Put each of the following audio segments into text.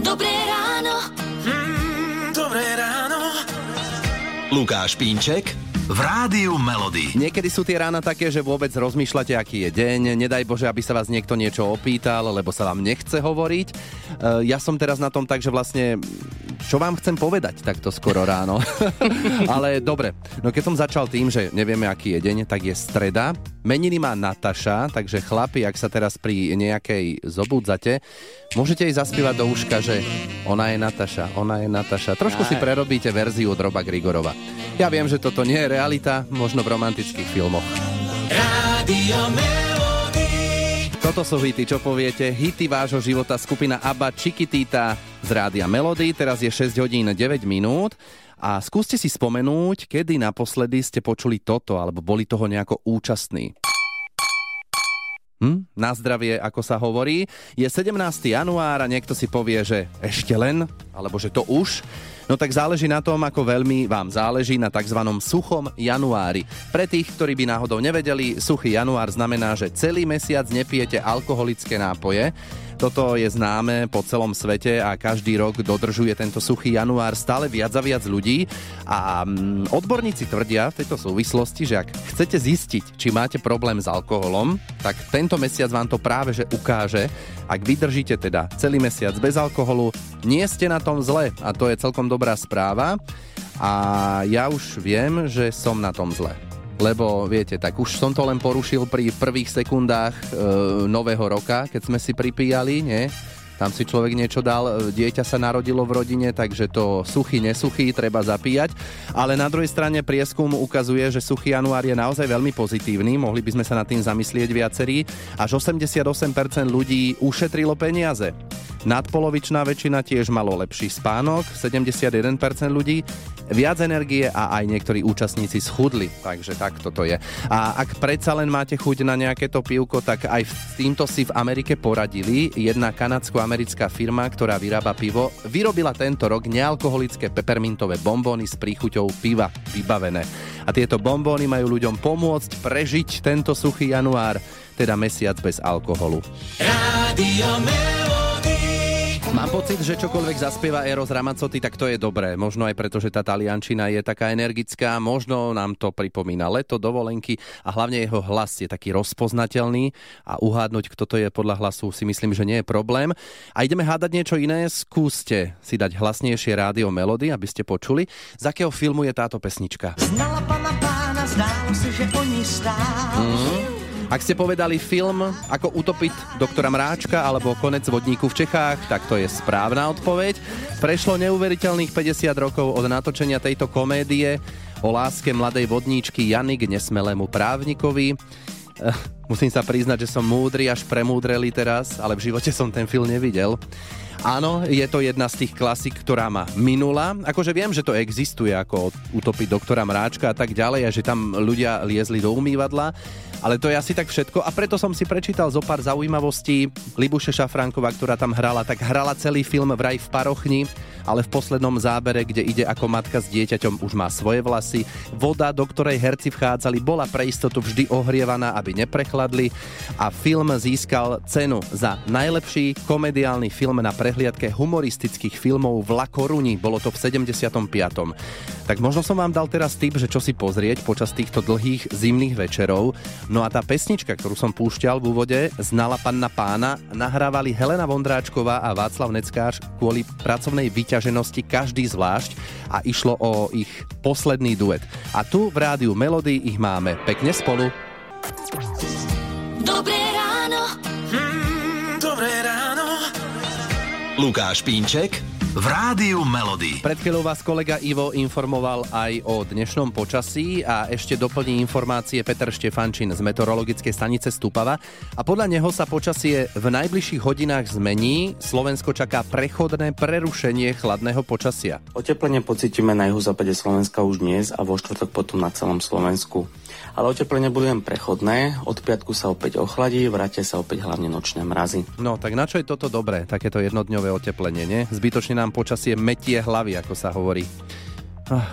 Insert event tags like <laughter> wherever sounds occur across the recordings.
Dobré ráno. Mm, dobré ráno. Lukáš Pínček v Rádiu Melody. Niekedy sú tie rána také, že vôbec rozmýšľate, aký je deň. Nedaj Bože, aby sa vás niekto niečo opýtal, lebo sa vám nechce hovoriť. E, ja som teraz na tom tak, že vlastne čo vám chcem povedať takto skoro ráno. <laughs> Ale dobre, no keď som začal tým, že nevieme, aký je deň, tak je streda. Meniny má Nataša, takže chlapi, ak sa teraz pri nejakej zobudzate, môžete jej zaspievať do uška, že ona je Nataša, ona je Nataša. Trošku si prerobíte verziu Droba Grigorova. Ja viem, že toto nie je realita, možno v romantických filmoch. Melody. Toto sú hity, čo poviete? Hity vášho života skupina ABBA Chiquitita z Rádia Melody. Teraz je 6 hodín 9 minút. A skúste si spomenúť, kedy naposledy ste počuli toto, alebo boli toho nejako účastní. Hm? Na zdravie, ako sa hovorí. Je 17. január a niekto si povie, že ešte len, alebo že to už. No tak záleží na tom, ako veľmi vám záleží na tzv. suchom januári. Pre tých, ktorí by náhodou nevedeli, suchý január znamená, že celý mesiac nepijete alkoholické nápoje. Toto je známe po celom svete a každý rok dodržuje tento suchý január stále viac a viac ľudí. A mm, odborníci tvrdia v tejto súvislosti, že ak chcete zistiť, či máte problém s alkoholom, tak tento mesiac vám to práve že ukáže. Ak vydržíte teda celý mesiac bez alkoholu, nie ste na tom zle a to je celkom dobrá správa. A ja už viem, že som na tom zle lebo viete, tak už som to len porušil pri prvých sekundách e, nového roka, keď sme si pripíjali, nie? Tam si človek niečo dal, e, dieťa sa narodilo v rodine, takže to suchý, nesuchý treba zapíjať. Ale na druhej strane prieskum ukazuje, že suchý január je naozaj veľmi pozitívny, mohli by sme sa nad tým zamyslieť viacerí. Až 88% ľudí ušetrilo peniaze. Nadpolovičná väčšina tiež malo lepší spánok, 71% ľudí, viac energie a aj niektorí účastníci schudli. Takže tak toto je. A ak predsa len máte chuť na nejaké to pivko, tak aj s týmto si v Amerike poradili. Jedna kanadsko-americká firma, ktorá vyrába pivo, vyrobila tento rok nealkoholické pepermintové bombóny s príchuťou piva vybavené. A tieto bombóny majú ľuďom pomôcť prežiť tento suchý január, teda mesiac bez alkoholu. Rádio Melody. Mám pocit, že čokoľvek zaspieva Eros Ramazzotti, tak to je dobré. Možno aj preto, že tá taliančina je taká energická, možno nám to pripomína leto, dovolenky a hlavne jeho hlas je taký rozpoznateľný a uhádnuť, kto to je podľa hlasu, si myslím, že nie je problém. A ideme hádať niečo iné, skúste si dať hlasnejšie rádio melody, aby ste počuli, z akého filmu je táto pesnička. Znala pana pána, zdálo se, že o ní stál. Ak ste povedali film ako utopiť doktora Mráčka alebo konec vodníku v Čechách, tak to je správna odpoveď. Prešlo neuveriteľných 50 rokov od natočenia tejto komédie o láske mladej vodníčky Jany k nesmelému právnikovi. Musím sa priznať, že som múdry až premúdrelý teraz, ale v živote som ten film nevidel. Áno, je to jedna z tých klasik, ktorá ma minula. Akože viem, že to existuje, ako utopiť doktora Mráčka a tak ďalej a že tam ľudia liezli do umývadla. Ale to je asi tak všetko a preto som si prečítal zo pár zaujímavostí. Libuše Šafránková, ktorá tam hrala, tak hrala celý film vraj v parochni, ale v poslednom zábere, kde ide ako matka s dieťaťom, už má svoje vlasy. Voda, do ktorej herci vchádzali, bola pre istotu vždy ohrievaná, aby neprechladli a film získal cenu za najlepší komediálny film na prehliadke humoristických filmov v La Coruni. Bolo to v 75. Tak možno som vám dal teraz tip, že čo si pozrieť počas týchto dlhých zimných večerov. No a tá pesnička, ktorú som púšťal v úvode, Znala panna pána, nahrávali Helena Vondráčková a Václav Neckář kvôli pracovnej vyťaženosti každý zvlášť a išlo o ich posledný duet. A tu v rádiu Melody ich máme pekne spolu. Dobré ráno. Mm, dobré ráno. Lukáš Pínček v Rádiu Melody. Pred chvíľou vás kolega Ivo informoval aj o dnešnom počasí a ešte doplní informácie Peter Štefančin z meteorologickej stanice Stupava. A podľa neho sa počasie v najbližších hodinách zmení. Slovensko čaká prechodné prerušenie chladného počasia. Oteplenie pocítime na juhozápade Slovenska už dnes a vo štvrtok potom na celom Slovensku. Ale oteplenie budú len prechodné, od piatku sa opäť ochladí, vrátia sa opäť hlavne nočné mrazy. No tak na čo je toto dobré, takéto jednodňové oteplenie, nie? Zbytočne nám počasie metie hlavy, ako sa hovorí. Ah,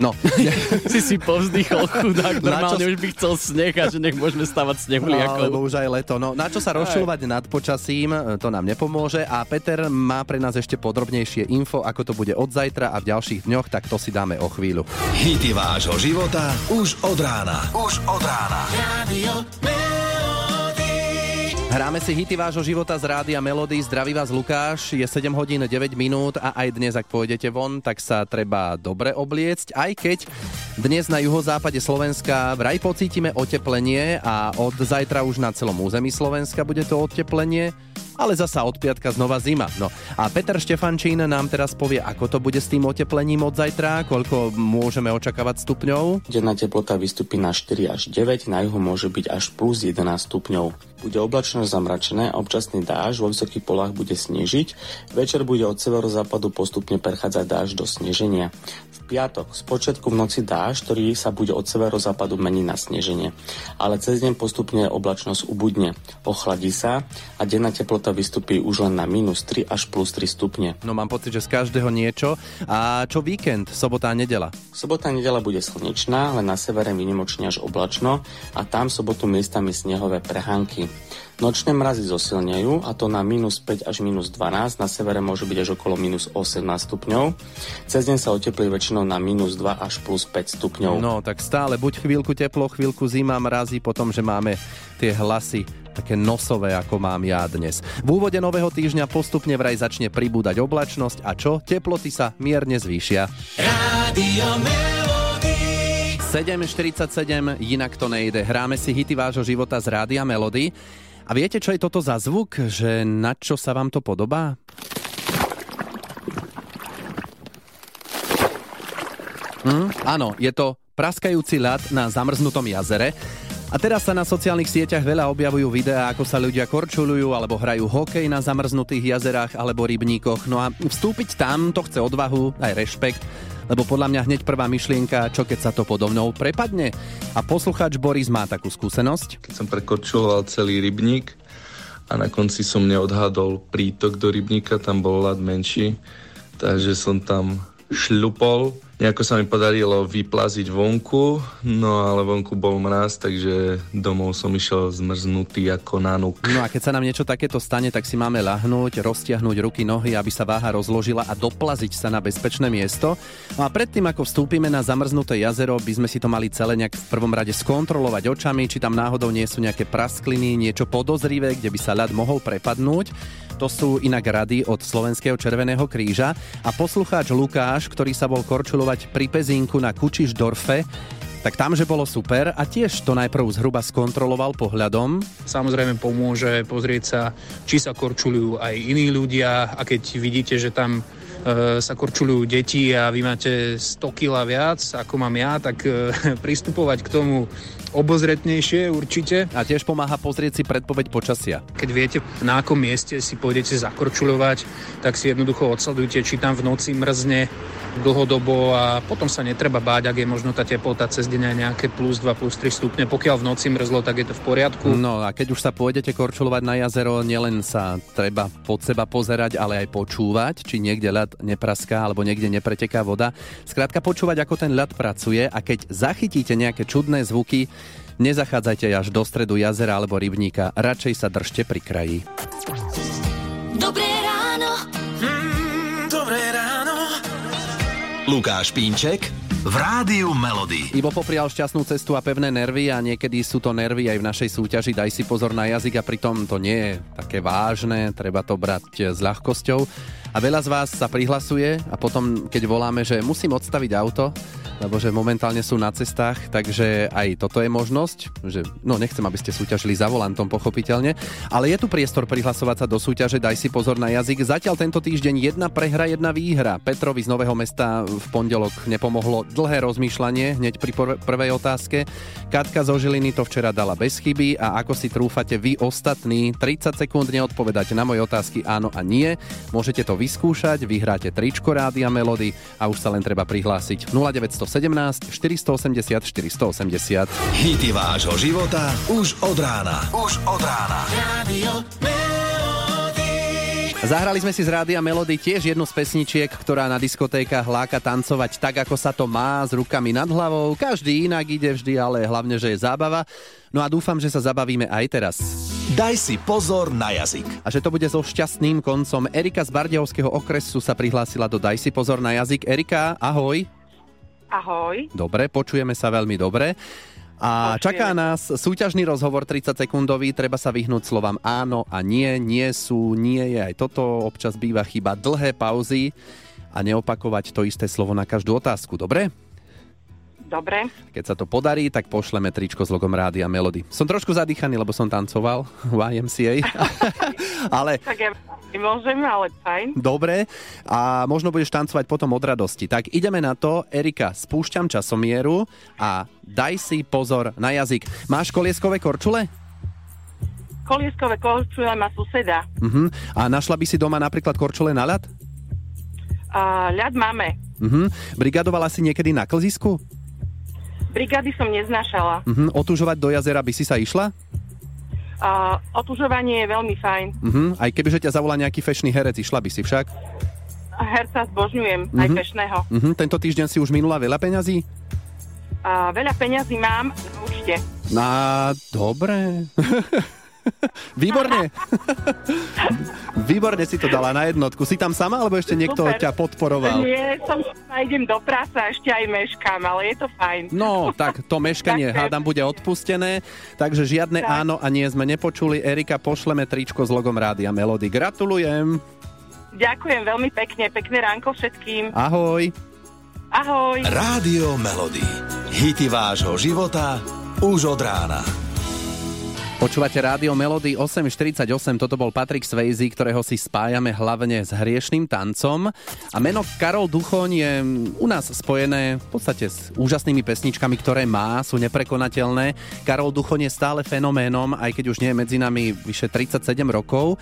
No, <laughs> si si povzdychol chudák, Na normálne čo- už by chcel sneh a že nech môžeme stavať No, snehuliakov. lebo už aj leto. No, na čo sa rozčulovať nad počasím, to nám nepomôže. A Peter má pre nás ešte podrobnejšie info, ako to bude od zajtra a v ďalších dňoch, tak to si dáme o chvíľu. Hity vášho života už od rána. Už od rána. Melody. Hráme si hity vášho života z rádia Melody. Zdraví vás Lukáš. Je 7 hodín 9 minút a aj dnes, ak pôjdete von, tak sa treba dobre obliecť. Aj keď dnes na juhozápade Slovenska vraj pocítime oteplenie a od zajtra už na celom území Slovenska bude to oteplenie ale zasa od piatka znova zima. No a Peter Štefančín nám teraz povie, ako to bude s tým oteplením od zajtra, koľko môžeme očakávať stupňov. Denná teplota vystúpi na 4 až 9, na juhu môže byť až plus 11 stupňov. Bude oblačno zamračené, občasný dáž, vo vysokých polách bude snežiť, večer bude od severozápadu postupne prechádzať dáž do sneženia. V piatok z počiatku v noci dáž, ktorý sa bude od severozápadu meniť na sneženie. Ale cez deň postupne oblačnosť ubudne. Ochladí sa a denná teplota vystúpi už len na minus 3 až plus 3 stupne. No mám pocit, že z každého niečo. A čo víkend, sobota a nedela? Sobota a nedela bude slnečná, len na severe minimočne až oblačno a tam sobotu miestami snehové prehánky. Nočné mrazy zosilnejú a to na minus 5 až minus 12, na severe môže byť až okolo minus 18 stupňov. Cez deň sa oteplí väčšinou na minus 2 až plus 5 stupňov. No tak stále buď chvíľku teplo, chvíľku zima, mrazí, potom, že máme tie hlasy také nosové, ako mám ja dnes. V úvode nového týždňa postupne vraj začne pribúdať oblačnosť a čo? Teploty sa mierne zvýšia. Rádio Melody. 7.47, inak to nejde. Hráme si hity vášho života z Rádia Melody. A viete, čo je toto za zvuk? Že na čo sa vám to podobá? Hm? Áno, je to praskajúci ľad na zamrznutom jazere. A teraz sa na sociálnych sieťach veľa objavujú videá, ako sa ľudia korčulujú alebo hrajú hokej na zamrznutých jazerách alebo rybníkoch. No a vstúpiť tam to chce odvahu, aj rešpekt, lebo podľa mňa hneď prvá myšlienka, čo keď sa to podo mnou prepadne. A poslucháč Boris má takú skúsenosť. keď som prekorčuloval celý rybník a na konci som neodhadol prítok do rybníka, tam bol ľad menší, takže som tam šľupol. Nejako sa mi podarilo vyplaziť vonku, no ale vonku bol mraz, takže domov som išiel zmrznutý ako nanuk. No a keď sa nám niečo takéto stane, tak si máme lahnúť, roztiahnuť ruky, nohy, aby sa váha rozložila a doplaziť sa na bezpečné miesto. No a predtým, ako vstúpime na zamrznuté jazero, by sme si to mali celé nejak v prvom rade skontrolovať očami, či tam náhodou nie sú nejaké praskliny, niečo podozrivé, kde by sa ľad mohol prepadnúť. To sú inak rady od Slovenského Červeného kríža. A poslucháč Lukáš, ktorý sa bol korčulovať pri Pezinku na Kučišdorfe, tak tam, že bolo super a tiež to najprv zhruba skontroloval pohľadom. Samozrejme pomôže pozrieť sa, či sa korčulujú aj iní ľudia a keď vidíte, že tam e, sa korčulujú deti a vy máte 100 kg viac, ako mám ja, tak e, <laughs> pristupovať k tomu obozretnejšie určite. A tiež pomáha pozrieť si predpoveď počasia. Keď viete, na akom mieste si pôjdete zakorčuľovať, tak si jednoducho odsledujte, či tam v noci mrzne dlhodobo a potom sa netreba báť, ak je možno tá teplota cez deň aj nejaké plus 2, plus 3 stupne. Pokiaľ v noci mrzlo, tak je to v poriadku. No a keď už sa pôjdete korčulovať na jazero, nielen sa treba pod seba pozerať, ale aj počúvať, či niekde ľad nepraská alebo niekde nepreteká voda. Skrátka počúvať, ako ten ľad pracuje a keď zachytíte nejaké čudné zvuky, nezachádzajte až do stredu jazera alebo rybníka, radšej sa držte pri kraji. Dobré ráno. Mm, dobré ráno. Lukáš Pínček v Rádiu Melody. Ibo poprial šťastnú cestu a pevné nervy a niekedy sú to nervy aj v našej súťaži. Daj si pozor na jazyk a pritom to nie je také vážne, treba to brať s ľahkosťou. A veľa z vás sa prihlasuje a potom, keď voláme, že musím odstaviť auto, lebo že momentálne sú na cestách, takže aj toto je možnosť, že no nechcem, aby ste súťažili za volantom, pochopiteľne, ale je tu priestor prihlasovať sa do súťaže, daj si pozor na jazyk. Zatiaľ tento týždeň jedna prehra, jedna výhra. Petrovi z Nového mesta v pondelok nepomohlo dlhé rozmýšľanie hneď pri prvej otázke. Katka zo Žiliny to včera dala bez chyby a ako si trúfate vy ostatní 30 sekúnd neodpovedať na moje otázky áno a nie. Môžete to vyskúšať, vyhráte tričko Rádia Melody a už sa len treba prihlásiť 0917 480 480. Hity vášho života už od rána. Už od rána. Melody. Zahrali sme si z Rádia Melody tiež jednu z pesničiek, ktorá na diskotékach láka tancovať tak, ako sa to má, s rukami nad hlavou. Každý inak ide vždy, ale hlavne, že je zábava. No a dúfam, že sa zabavíme aj teraz. Daj si pozor na jazyk. A že to bude so šťastným koncom. Erika z Bardejovského okresu sa prihlásila do Daj si pozor na jazyk. Erika, ahoj. Ahoj. Dobre, počujeme sa veľmi dobre. A čaká nás súťažný rozhovor 30 sekundový, treba sa vyhnúť slovám áno a nie, nie sú, nie je aj toto, občas býva chyba dlhé pauzy a neopakovať to isté slovo na každú otázku, dobre? Dobre. Keď sa to podarí, tak pošleme tričko s logom Rádia Melody. Som trošku zadýchaný, lebo som tancoval <laughs> YMCA. <laughs> ale... Tak ja nemôžem, ale fajn. Dobre. A možno budeš tancovať potom od radosti. Tak ideme na to. Erika, spúšťam časomieru a daj si pozor na jazyk. Máš kolieskové korčule? Kolieskové korčule má suseda. Uh-huh. A našla by si doma napríklad korčule na ľad? A ľad máme. Uh-huh. Brigadovala si niekedy na klzisku? Brigády som neznášala. Uh-huh. Otužovať do jazera by si sa išla? A otužovanie je veľmi fajn. Uh-huh. Aj kebyže ťa zavolá nejaký fešný herec, išla by si však? Herca zbožňujem, aj Mhm. fešného. Uh-huh. Tento týždeň si už minula veľa peňazí? A veľa peňazí mám na účte. Na, dobre. <laughs> <laughs> Výborne. <laughs> Výborne si to dala na jednotku. Si tam sama, alebo ešte niekto Super. ťa podporoval? Nie, som sa idem do práce a ešte aj meškám, ale je to fajn. No, tak to meškanie hádam bude odpustené, takže žiadne Tak. áno a nie sme nepočuli. Erika, pošleme tričko s logom Rádia Melody. Gratulujem. Ďakujem veľmi pekne, pekné ránko všetkým. Ahoj. Ahoj. Rádio Melody. Hity vášho života už od rána. Počúvate Rádio Melody 848, toto bol Patrik Svejzy, ktorého si spájame hlavne s hriešným tancom. A meno Karol Duchoň je u nás spojené v podstate s úžasnými pesničkami, ktoré má, sú neprekonateľné. Karol Duchoň je stále fenoménom, aj keď už nie je medzi nami vyše 37 rokov.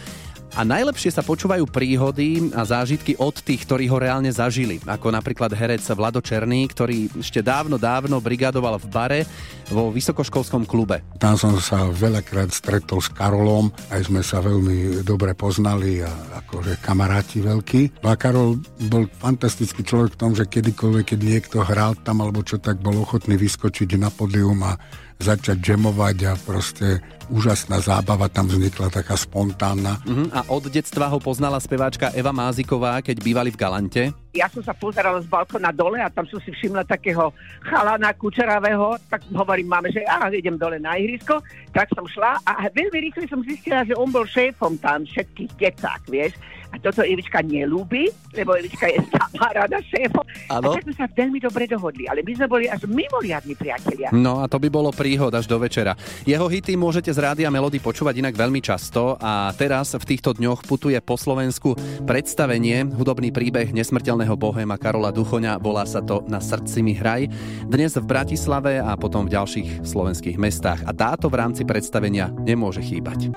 A najlepšie sa počúvajú príhody a zážitky od tých, ktorí ho reálne zažili. Ako napríklad herec Vlado Černý, ktorý ešte dávno, dávno brigadoval v bare vo vysokoškolskom klube. Tam som sa veľakrát stretol s Karolom, aj sme sa veľmi dobre poznali a akože kamaráti veľkí. No a Karol bol fantastický človek v tom, že kedykoľvek, keď niekto hral tam alebo čo, tak bol ochotný vyskočiť na pódium a začať džemovať a proste úžasná zábava tam vznikla, taká spontánna. Uh-huh. A od detstva ho poznala speváčka Eva Máziková, keď bývali v Galante. Ja som sa pozerala z balkona dole a tam som si všimla takého chalana kučeravého, tak hovorím máme, že á, idem dole na ihrisko, tak som šla a veľmi rýchlo som zistila, že on bol šéfom tam všetkých decák, vieš. A toto Evička nelúbi, lebo Evička je sama <laughs> rada šéfom. Áno. A tak sme sa veľmi dobre dohodli, ale my sme boli až mimoriadni priatelia. No a to by bolo príhod až do večera. Jeho hity môžete z Rádia Melody počúvať inak veľmi často a teraz v týchto dňoch putuje po Slovensku predstavenie hudobný príbeh nesmrteľného bohéma Karola Duchoňa. Volá sa to Na srdci mi hraj. Dnes v Bratislave a potom v ďalších slovenských mestách. A táto v rámci predstavenia nemôže chýbať.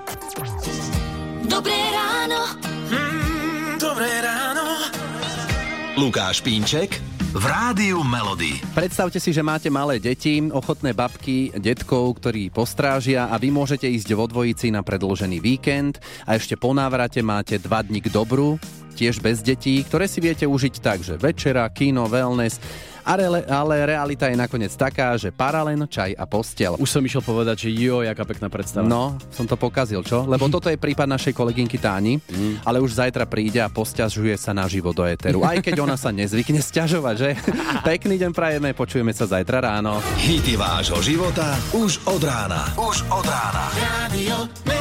Lukáš Pínček v Rádiu Melody. Predstavte si, že máte malé deti, ochotné babky, detkov, ktorí postrážia a vy môžete ísť vo dvojici na predložený víkend a ešte po návrate máte dva dní k dobru, tiež bez detí, ktoré si viete užiť tak, že večera, kino, wellness, ale, ale realita je nakoniec taká, že paralen, čaj a postel. Už som išiel povedať, že jo, jaká pekná predstava. No, som to pokazil, čo? Lebo <laughs> toto je prípad našej kolegynky Táni, ale už zajtra príde a posťažuje sa na život do éteru. Aj keď ona sa nezvykne sťažovať, že? <laughs> Pekný deň prajeme, počujeme sa zajtra ráno. Hity vášho života už od rána. Už od rána. Melody.